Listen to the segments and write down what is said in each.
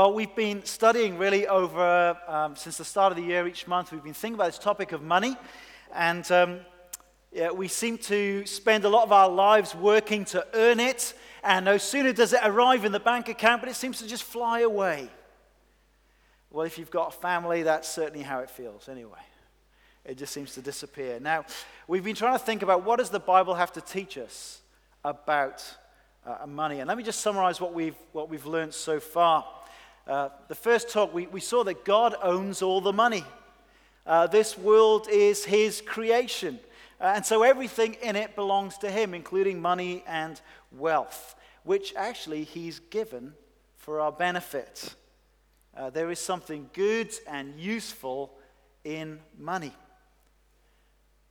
Well, we've been studying really over um, since the start of the year each month. We've been thinking about this topic of money, and um, yeah, we seem to spend a lot of our lives working to earn it, and no sooner does it arrive in the bank account, but it seems to just fly away. Well, if you've got a family, that's certainly how it feels, anyway. It just seems to disappear. Now, we've been trying to think about what does the Bible have to teach us about uh, money, and let me just summarize what we've what we've learned so far. Uh, the first talk, we, we saw that God owns all the money. Uh, this world is His creation. Uh, and so everything in it belongs to Him, including money and wealth, which actually He's given for our benefit. Uh, there is something good and useful in money.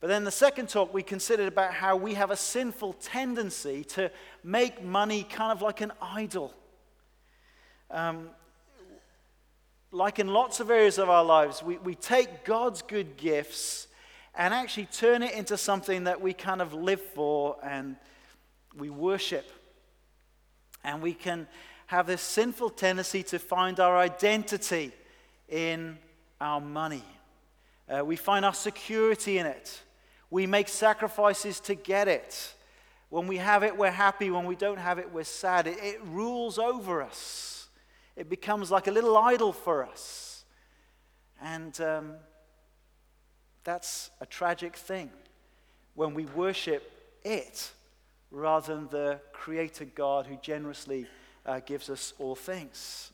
But then the second talk, we considered about how we have a sinful tendency to make money kind of like an idol. Um, like in lots of areas of our lives, we, we take God's good gifts and actually turn it into something that we kind of live for and we worship. And we can have this sinful tendency to find our identity in our money. Uh, we find our security in it. We make sacrifices to get it. When we have it, we're happy. When we don't have it, we're sad. It, it rules over us. It becomes like a little idol for us. And um, that's a tragic thing when we worship it rather than the Creator God who generously uh, gives us all things.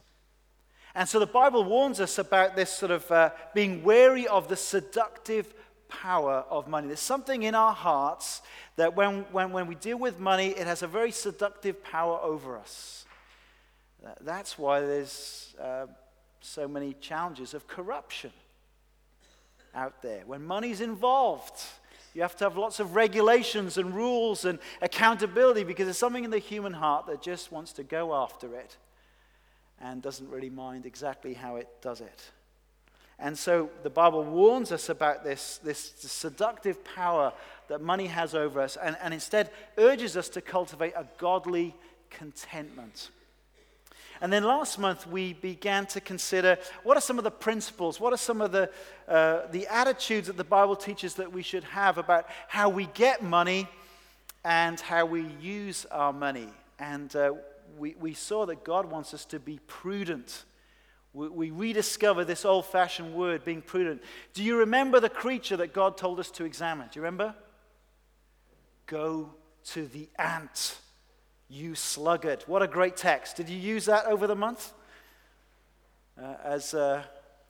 And so the Bible warns us about this sort of uh, being wary of the seductive power of money. There's something in our hearts that when, when, when we deal with money, it has a very seductive power over us. That's why there's uh, so many challenges of corruption out there. When money's involved, you have to have lots of regulations and rules and accountability because there's something in the human heart that just wants to go after it and doesn't really mind exactly how it does it. And so the Bible warns us about this, this seductive power that money has over us and, and instead urges us to cultivate a godly contentment. And then last month, we began to consider what are some of the principles, what are some of the, uh, the attitudes that the Bible teaches that we should have about how we get money and how we use our money. And uh, we, we saw that God wants us to be prudent. We, we rediscover this old fashioned word, being prudent. Do you remember the creature that God told us to examine? Do you remember? Go to the ant you sluggard. What a great text. Did you use that over the month? Uh, as uh,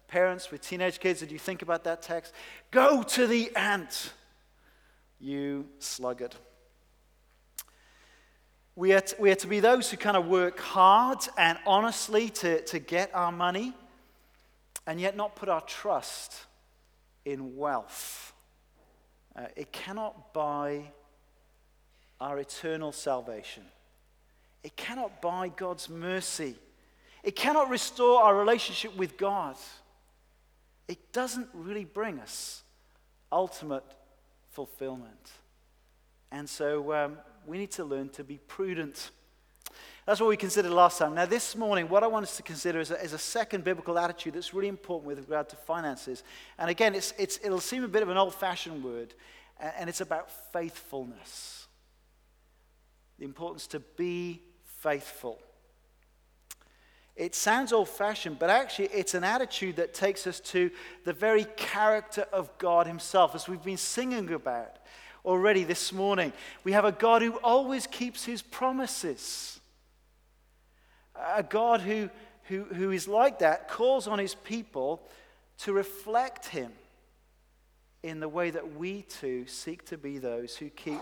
parents with teenage kids, did you think about that text? Go to the ant, you sluggard. We are, to, we are to be those who kind of work hard and honestly to, to get our money and yet not put our trust in wealth. Uh, it cannot buy our eternal salvation. It cannot buy God's mercy. It cannot restore our relationship with God. It doesn't really bring us ultimate fulfillment. And so um, we need to learn to be prudent. That's what we considered last time. Now, this morning, what I want us to consider is a, is a second biblical attitude that's really important with regard to finances. And again, it's, it's, it'll seem a bit of an old fashioned word, and it's about faithfulness. The importance to be faithful. It sounds old fashioned, but actually, it's an attitude that takes us to the very character of God Himself, as we've been singing about already this morning. We have a God who always keeps His promises. A God who, who, who is like that calls on His people to reflect Him in the way that we too seek to be those who keep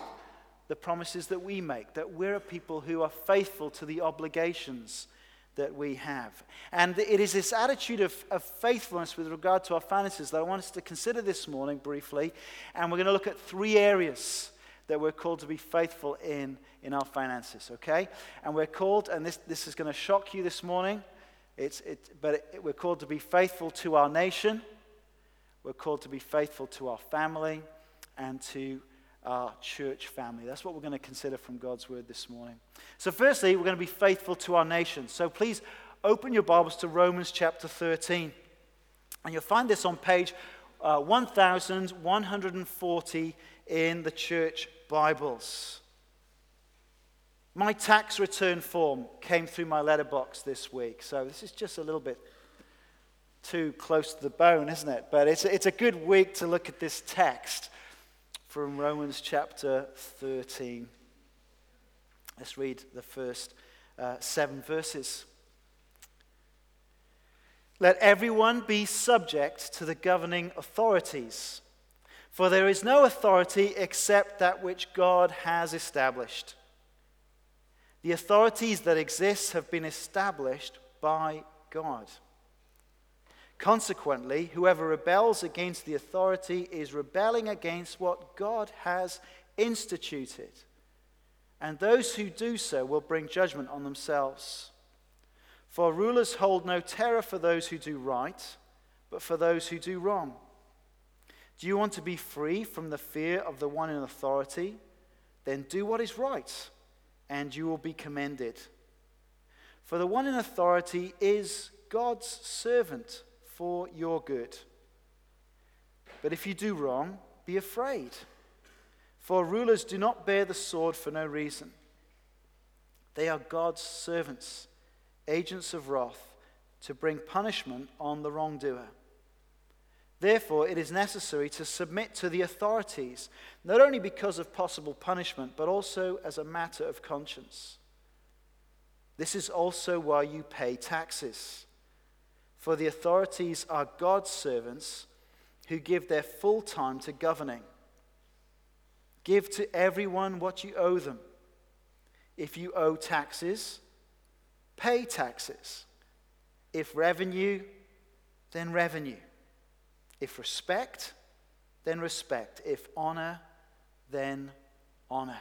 the promises that we make, that we're a people who are faithful to the obligations that we have. And it is this attitude of, of, faithfulness with regard to our finances that I want us to consider this morning briefly. And we're going to look at three areas that we're called to be faithful in in our finances, okay? And we're called, and this, this is going to shock you this morning, it's, it, but it, we're called to be faithful to our nation, we're called to be faithful to our family, and to our church family. That's what we're going to consider from God's word this morning. So, firstly, we're going to be faithful to our nation. So, please open your Bibles to Romans chapter 13. And you'll find this on page uh, 1140 in the church Bibles. My tax return form came through my letterbox this week, so this is just a little bit too close to the bone, isn't it? But it's it's a good week to look at this text from Romans chapter 13. Let's read the first uh, seven verses. Let everyone be subject to the governing authorities, for there is no authority except that which God has established. The authorities that exist have been established by God. Consequently, whoever rebels against the authority is rebelling against what God has instituted. And those who do so will bring judgment on themselves. For rulers hold no terror for those who do right, but for those who do wrong. Do you want to be free from the fear of the one in authority? Then do what is right, and you will be commended. For the one in authority is God's servant for your good. But if you do wrong, be afraid. For rulers do not bear the sword for no reason. They are God's servants agents of wrath, to bring punishment on the wrongdoer. Therefore, it is necessary to submit to the authorities, not only because of possible punishment, but also as a matter of conscience. This is also why you pay taxes. For the authorities are God's servants who give their full time to governing. Give to everyone what you owe them. If you owe taxes, Pay taxes. If revenue, then revenue. If respect, then respect. If honor, then honor.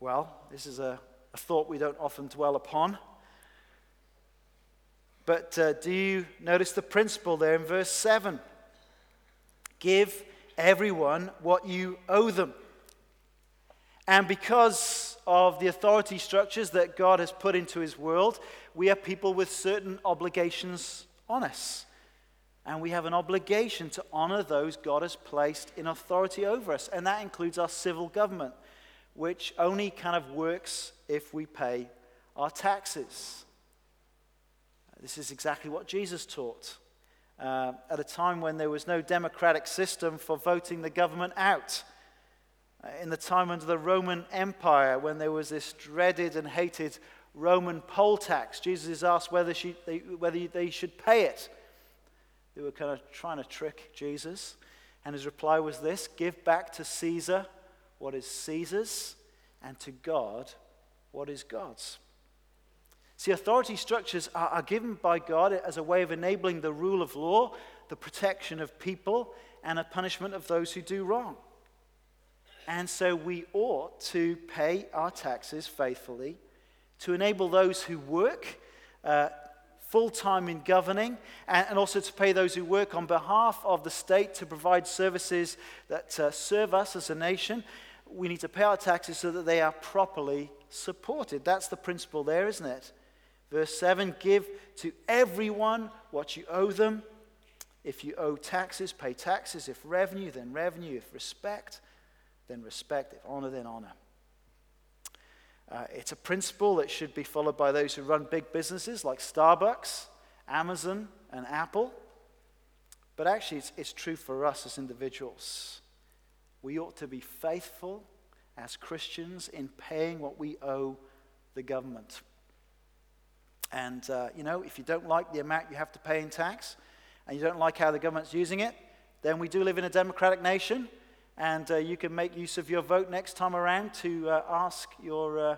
Well, this is a, a thought we don't often dwell upon. But uh, do you notice the principle there in verse 7? Give everyone what you owe them. And because of the authority structures that God has put into his world, we are people with certain obligations on us. And we have an obligation to honor those God has placed in authority over us. And that includes our civil government, which only kind of works if we pay our taxes. This is exactly what Jesus taught uh, at a time when there was no democratic system for voting the government out in the time under the Roman Empire when there was this dreaded and hated Roman poll tax. Jesus is asked whether, she, they, whether they should pay it. They were kind of trying to trick Jesus. And his reply was this Give back to Caesar what is Caesar's, and to God what is God's. See, authority structures are, are given by God as a way of enabling the rule of law, the protection of people, and a punishment of those who do wrong. And so we ought to pay our taxes faithfully to enable those who work uh, full time in governing and, and, also to pay those who work on behalf of the state to provide services that uh, serve us as a nation. We need to pay our taxes so that they are properly supported. That's the principle there, isn't it? Verse 7 Give to everyone what you owe them. If you owe taxes, pay taxes. If revenue, then revenue. If respect, then respect. If honor, then honor. Uh, it's a principle that should be followed by those who run big businesses like Starbucks, Amazon, and Apple. But actually, it's, it's true for us as individuals. We ought to be faithful as Christians in paying what we owe the government. And, uh, you know, if you don't like the amount you have to pay in tax and you don't like how the government's using it, then we do live in a democratic nation and uh, you can make use of your vote next time around to uh, ask your, uh,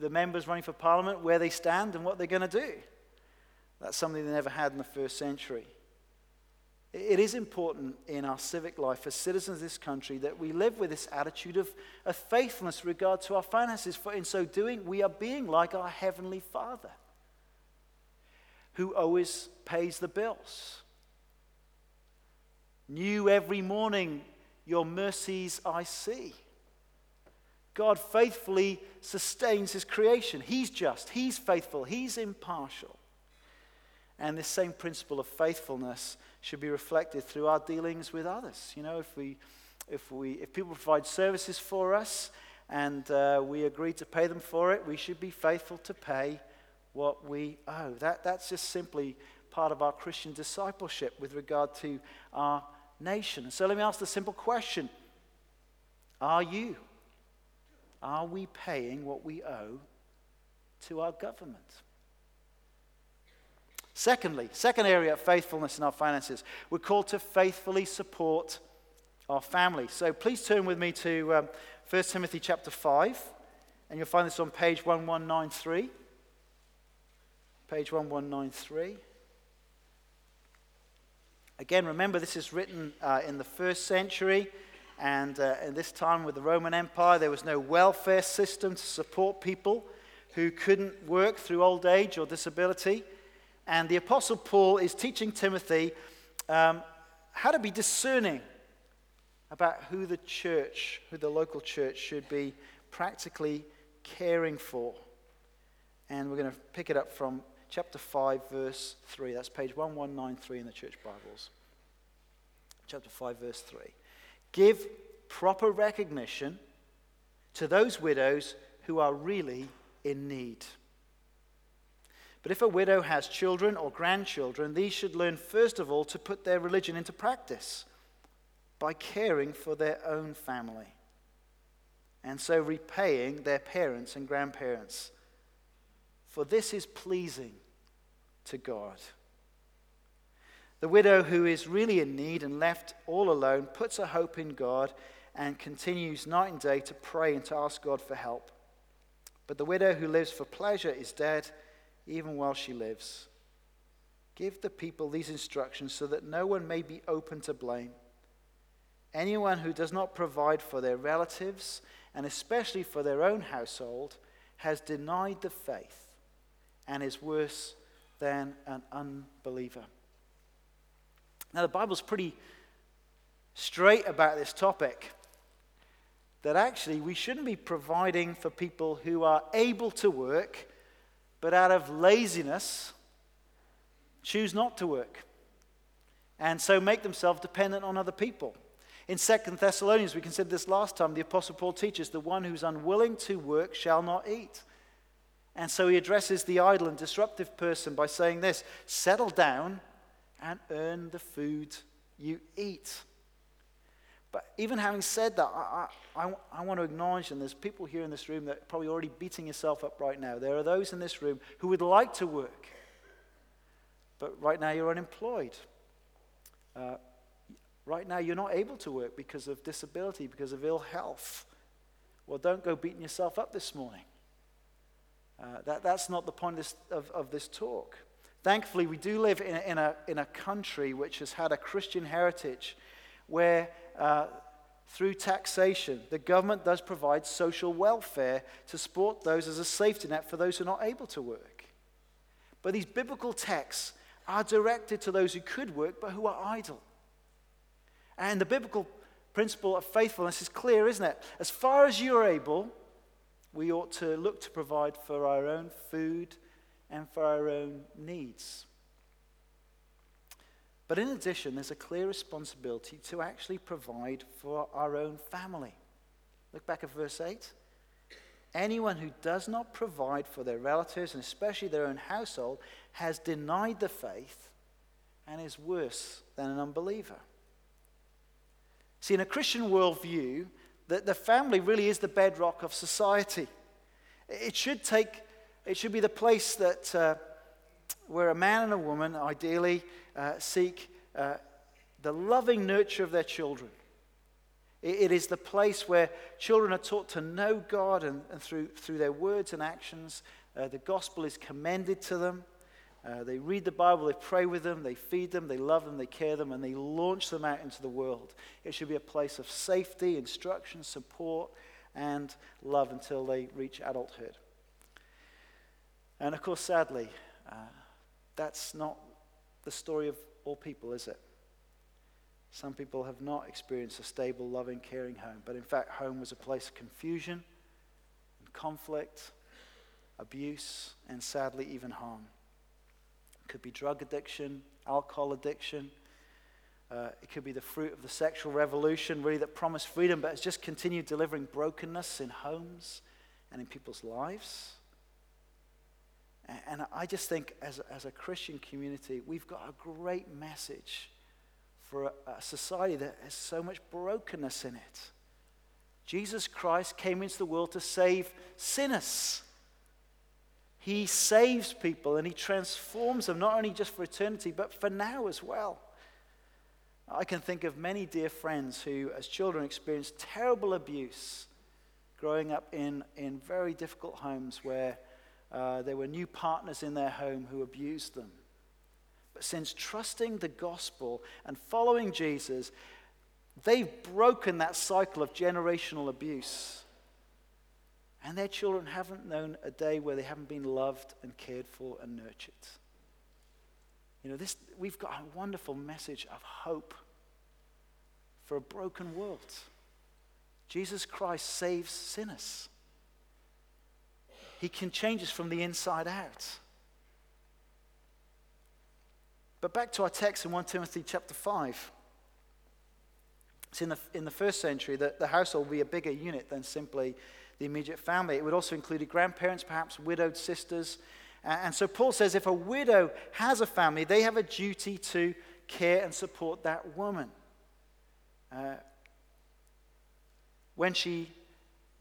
the members running for Parliament where they stand and what they're going to do. That's something they never had in the first century. It is important in our civic life as citizens of this country that we live with this attitude of, of faithfulness regard to our finances, for in so doing, we are being like our Heavenly Father, who always pays the bills. New every morning your mercies I see. God faithfully sustains his creation. He's just, he's faithful, he's impartial. And this same principle of faithfulness should be reflected through our dealings with others. You know, if, we, if, we, if people provide services for us and uh, we agree to pay them for it, we should be faithful to pay what we owe. That, that's just simply part of our Christian discipleship with regard to our nation. So let me ask the simple question Are you? Are we paying what we owe to our government? Secondly, second area of faithfulness in our finances, we're called to faithfully support our family. So please turn with me to um, 1 Timothy chapter 5, and you'll find this on page 1193. Page 1193. Again, remember, this is written uh, in the first century, and uh, in this time with the Roman Empire, there was no welfare system to support people who couldn't work through old age or disability. And the Apostle Paul is teaching Timothy um, how to be discerning about who the church, who the local church should be practically caring for. And we're going to pick it up from chapter 5, verse 3. That's page 1193 in the church Bibles. Chapter 5, verse 3. Give proper recognition to those widows who are really in need. But if a widow has children or grandchildren, these should learn first of all to put their religion into practice by caring for their own family and so repaying their parents and grandparents. For this is pleasing to God. The widow who is really in need and left all alone puts her hope in God and continues night and day to pray and to ask God for help. But the widow who lives for pleasure is dead even while she lives. Give the people these instructions so that no one may be open to blame. Anyone who does not provide for their relatives, and especially for their own household, has denied the faith and is worse than an unbeliever. Now, the Bible's pretty straight about this topic that actually we shouldn't be providing for people who are able to work but out of laziness, choose not to work. And so make themselves dependent on other people. In Second Thessalonians, we considered this last time, the Apostle Paul teaches the one who's unwilling to work shall not eat. And so he addresses the idle and disruptive person by saying this settle down and earn the food you eat. But even having said that, I, I, I, want to acknowledge, and there's people here in this room that are probably already beating yourself up right now. There are those in this room who would like to work, but right now you're unemployed. Uh, right now you're not able to work because of disability, because of ill health. Well, don't go beating yourself up this morning. Uh, that, that's not the point of this, of, of this talk. Thankfully, we do live in a, in, a, in a country which has had a Christian heritage where uh, through taxation, the government does provide social welfare to support those as a safety net for those who are not able to work. But these biblical texts are directed to those who could work but who are idle. And the biblical principle of faithfulness is clear, isn't it? As far as you're able, we ought to look to provide for our own food and for our own needs. But in addition, there's a clear responsibility to actually provide for our own family. Look back at verse 8. Anyone who does not provide for their relatives, and especially their own household, has denied the faith and is worse than an unbeliever. See, in a Christian worldview, the, the family really is the bedrock of society. It should take, it should be the place that uh, where a man and a woman ideally uh, seek uh, the loving nurture of their children. It, it is the place where children are taught to know God and, and through, through their words and actions, uh, the gospel is commended to them. Uh, they read the Bible, they pray with them, they feed them, they love them, they care them, and they launch them out into the world. It should be a place of safety, instruction, support, and love until they reach adulthood. And of course, sadly, uh, that's not the story of all people, is it? Some people have not experienced a stable, loving, caring home, but in fact, home was a place of confusion, and conflict, abuse, and sadly, even harm. It could be drug addiction, alcohol addiction. Uh, it could be the fruit of the sexual revolution, really, that promised freedom, but has just continued delivering brokenness in homes and in people's lives. And, and I just think, as, as a Christian community, we've got a great message for a, a society that has so much brokenness in it. Jesus Christ came into the world to save sinners. He saves people and he transforms them, not only just for eternity, but for now as well. I can think of many dear friends who, as children, experienced terrible abuse growing up in, in very difficult homes where uh, there were new partners in their home who abused them. But since trusting the gospel and following Jesus, they've broken that cycle of generational abuse. And their children haven't known a day where they haven't been loved and cared for and nurtured. You know, this, we've got a wonderful message of hope for a broken world. Jesus Christ saves sinners. He can change us from the inside out. But back to our text in 1 Timothy chapter 5. It's in the, in the first century that the household will be a bigger unit than simply the immediate family. It would also include grandparents, perhaps widowed sisters. And so Paul says if a widow has a family, they have a duty to care and support that woman. Uh, when she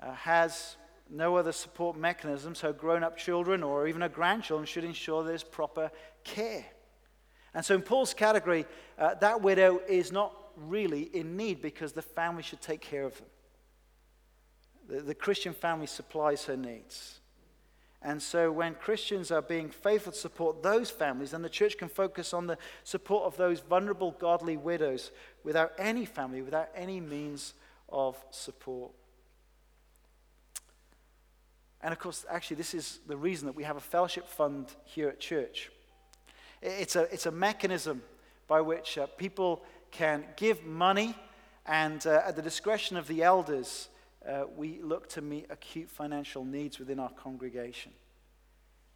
uh, has no other support mechanisms, her grown up children or even her grandchildren should ensure there's proper care. And so, in Paul's category, uh, that widow is not really in need because the family should take care of them. The, the Christian family supplies her needs. And so, when Christians are being faithful to support those families, then the church can focus on the support of those vulnerable, godly widows without any family, without any means of support. And of course, actually, this is the reason that we have a fellowship fund here at church. It's a, it's a mechanism by which uh, people can give money, and uh, at the discretion of the elders, uh, we look to meet acute financial needs within our congregation.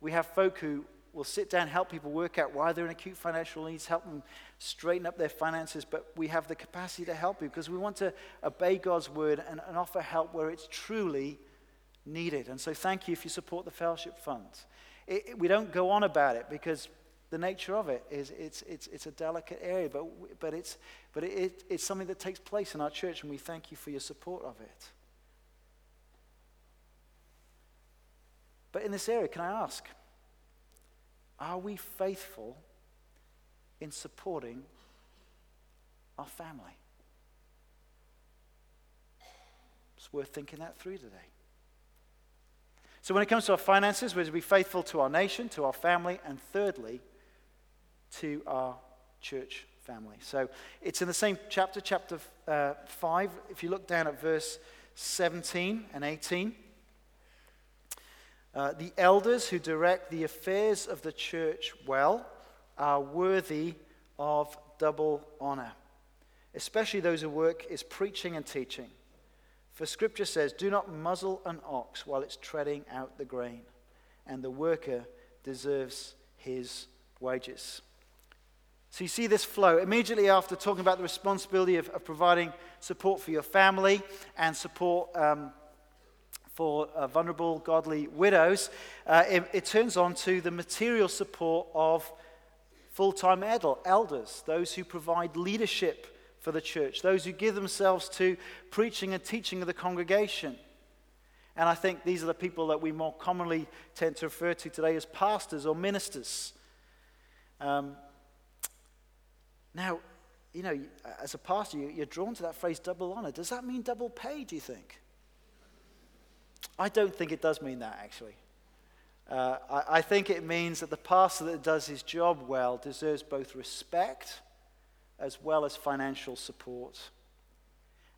We have folk who will sit down, help people work out why they're in acute financial needs, help them straighten up their finances, but we have the capacity to help you because we want to obey God's word and, and offer help where it's truly needed. And so, thank you if you support the Fellowship Fund. It, it, we don't go on about it because the nature of it is it's, it's, it's a delicate area, but, but, it's, but it, it's something that takes place in our church, and we thank you for your support of it. But in this area, can I ask, are we faithful in supporting our family? It's worth thinking that through today. So, when it comes to our finances, we're to be faithful to our nation, to our family, and thirdly, to our church family. So it's in the same chapter, chapter uh, 5. If you look down at verse 17 and 18, uh, the elders who direct the affairs of the church well are worthy of double honor, especially those who work is preaching and teaching. For scripture says, Do not muzzle an ox while it's treading out the grain, and the worker deserves his wages. So you see this flow. Immediately after talking about the responsibility of, of providing support for your family and support um, for uh, vulnerable, godly widows, uh, it, it, turns on to the material support of full time elders, those who provide leadership for the church, those who give themselves to preaching and teaching of the congregation. And I think these are the people that we more commonly tend to refer to today as pastors or ministers. Um, now, you know, as a pastor, you're drawn to that phrase double honor. Does that mean double pay, do you think? I don't think it does mean that, actually. Uh, I, I, think it means that the pastor that does his job well deserves both respect as well as financial support.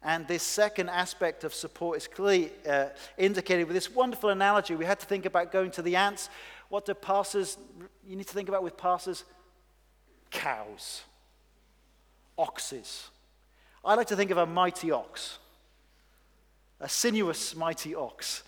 And this second aspect of support is clearly uh, indicated with this wonderful analogy. We had to think about going to the ants. What do pastors, you need to think about with pastors? Cows oxes. I like to think of a mighty ox, a sinuous, mighty ox.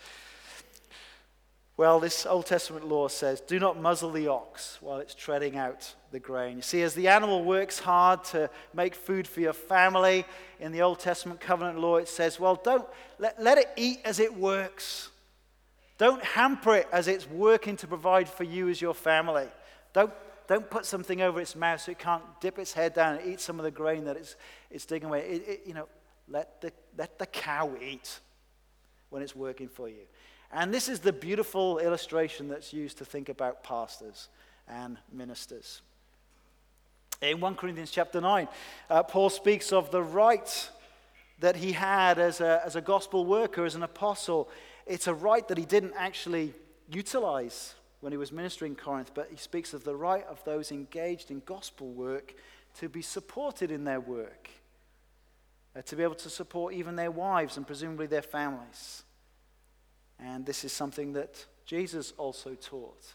Well, this Old Testament law says, do not muzzle the ox while it's treading out the grain. You see, as the animal works hard to make food for your family, in the Old Testament covenant law, it says, well, don't let, let it eat as it works. Don't hamper it as it's working to provide for you as your family. Don't, don't put something over its mouth so it can't dip its head down and eat some of the grain that it's, it's digging away. It, it, you know, let the, let the cow eat when it's working for you. And this is the beautiful illustration that's used to think about pastors and ministers. In 1 Corinthians chapter 9, uh, Paul speaks of the right that he had as a, as a gospel worker, as an apostle. It's a right that he didn't actually utilize when he was ministering in Corinth, but he speaks of the right of those engaged in gospel work to be supported in their work, to be able to support even their wives and presumably their families. And this is something that Jesus also taught.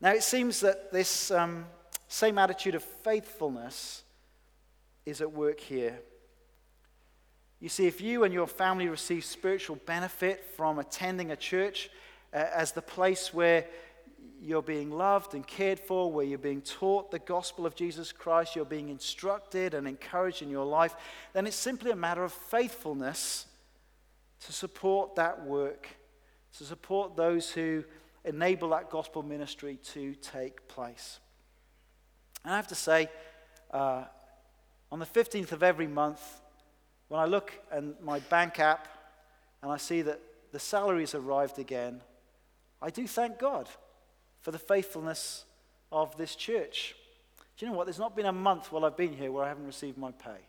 Now, it seems that this um, same attitude of faithfulness is at work here. You see, if you and your family receive spiritual benefit from attending a church uh, as the place where you're being loved and cared for, where you're being taught the gospel of Jesus Christ, you're being instructed and encouraged in your life, then it's simply a matter of faithfulness to support that work, to support those who enable that gospel ministry to take place. And I have to say, uh, on the 15th of every month, when I look at my bank app and I see that the salaries arrived again, I do thank God for the faithfulness of this church. Do you know what? There's not been a month while I've been here where I haven't received my pay.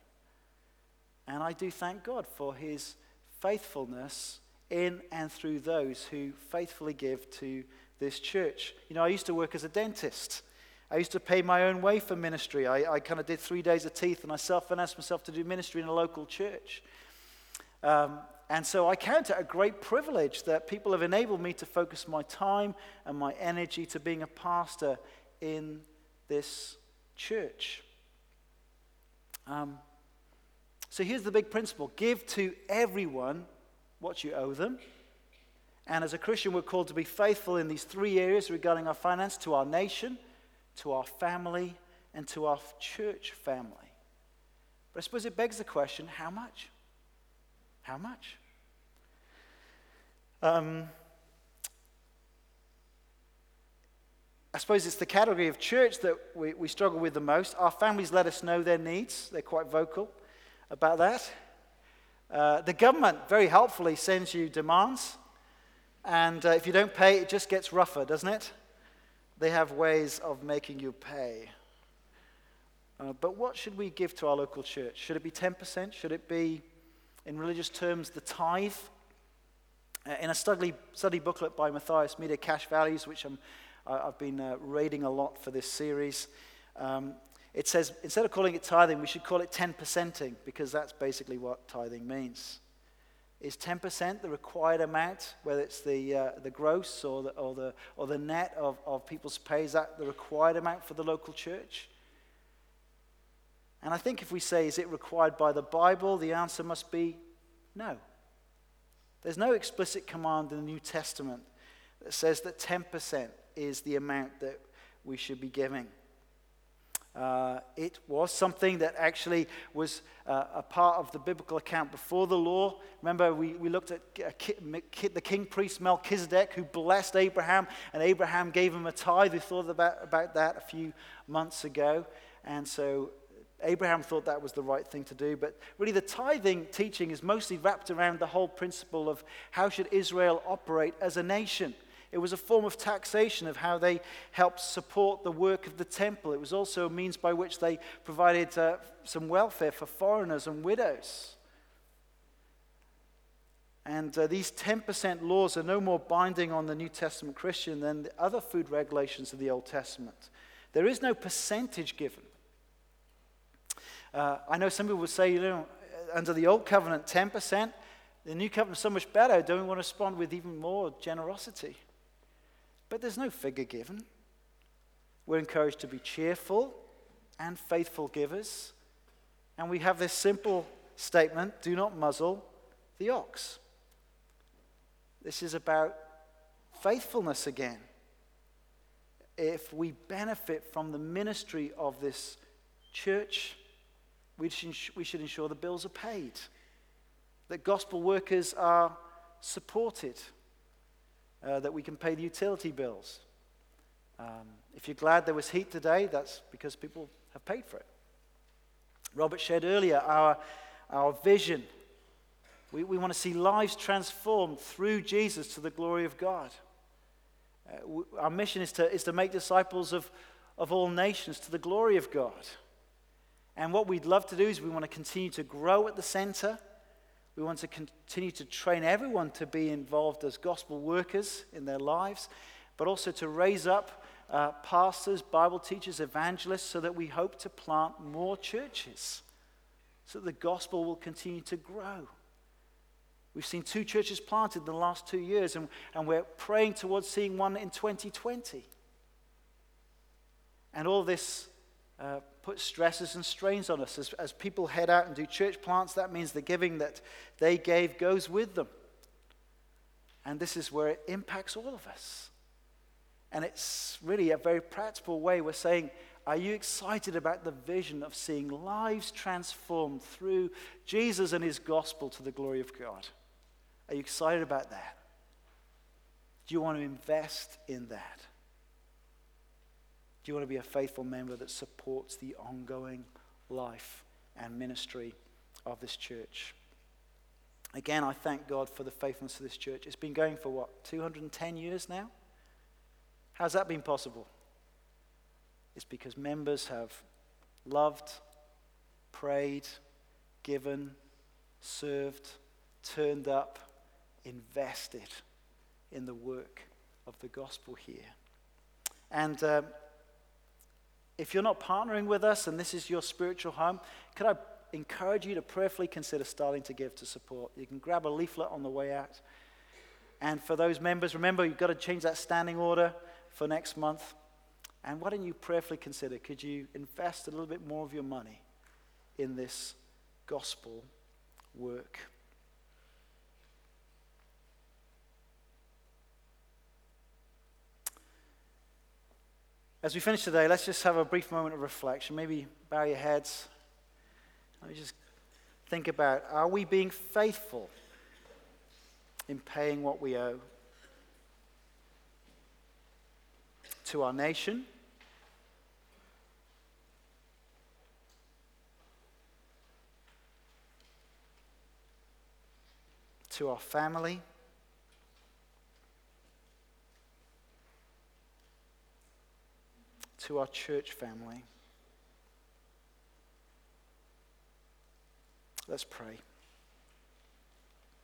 And I do thank God for his faithfulness in and through those who faithfully give to this church. You know, I used to work as a dentist. I used to pay my own way for ministry. I, I kind of did three days of teeth and I self financed myself to do ministry in a local church. Um, and so I count it a great privilege that people have enabled me to focus my time and my energy to being a pastor in this church. Um, so here's the big principle give to everyone what you owe them. And as a Christian, we're called to be faithful in these three areas regarding our finance to our nation, to our family, and to our church family. But I suppose it begs the question how much? How much? Um, I suppose it's the category of church that we, we struggle with the most. Our families let us know their needs, they're quite vocal about that. Uh, the government very helpfully sends you demands, and uh, if you don't pay, it just gets rougher, doesn't it? They have ways of making you pay. Uh, but what should we give to our local church? Should it be 10%? Should it be, in religious terms, the tithe? Uh, in a study, study booklet by Matthias Media, Cash Values, which i have been uh, reading a lot for this series, um, it says instead of calling it tithing, we should call it 10%ing because that's basically what tithing means. Is 10% the required amount, whether it's the, uh, the gross or the, or, the, or the net of, of people's pay, is that the required amount for the local church? And I think if we say, is it required by the Bible, the answer must be no. There's no explicit command in the New Testament that says that 10% is the amount that we should be giving. Uh, it was something that actually was uh, a part of the biblical account before the law. Remember, we, we looked at the king priest Melchizedek who blessed Abraham, and Abraham gave him a tithe. We thought about, about that a few months ago. And so Abraham thought that was the right thing to do. But really, the tithing teaching is mostly wrapped around the whole principle of how should Israel operate as a nation. It was a form of taxation of how they helped support the work of the temple. It was also a means by which they provided uh, some welfare for foreigners and widows. And uh, these 10% laws are no more binding on the New Testament Christian than the other food regulations of the Old Testament. There is no percentage given. Uh, I know some people would say, you know, under the Old Covenant, 10%. The New Covenant is so much better. Don't we want to respond with even more generosity? But there's no figure given. We're encouraged to be cheerful and faithful givers. And we have this simple statement do not muzzle the ox. This is about faithfulness again. If we benefit from the ministry of this church, we should ensure the bills are paid, that gospel workers are supported, uh, that we can pay the utility bills. Um, if you're glad there was heat today, that's because people have paid for it. Robert shared earlier our, our vision. We, we want to see lives transformed through Jesus to the glory of God. Uh, our mission is to, is to make disciples of, of all nations to the glory of God. And what we'd love to do is we want to continue to grow at the center. We want to continue to train everyone to be involved as gospel workers in their lives, but also to raise up uh, pastors, Bible teachers, evangelists, so that we hope to plant more churches, so that the gospel will continue to grow. We've seen two churches planted in the last two years, and, and we're praying towards seeing one in 2020. And all this uh, puts stresses and strains on us. As, as people head out and do church plants, that means the giving that they gave goes with them. And this is where it impacts all of us. And it's really a very practical way. We're saying, Are you excited about the vision of seeing lives transformed through Jesus and his gospel to the glory of God? Are you excited about that? Do you want to invest in that? You want to be a faithful member that supports the ongoing life and ministry of this church? Again, I thank God for the faithfulness of this church. It's been going for what, 210 years now? How's that been possible? It's because members have loved, prayed, given, served, turned up, invested in the work of the gospel here. And uh, if you're not partnering with us and this is your spiritual home, could I encourage you to prayerfully consider starting to give to support? You can grab a leaflet on the way out. And for those members, remember you've got to change that standing order for next month. And why don't you prayerfully consider could you invest a little bit more of your money in this gospel work? As we finish today, let's just have a brief moment of reflection. Maybe bow your heads. Let me just think about are we being faithful in paying what we owe? to our nation, to our family, to our church family. Let's pray.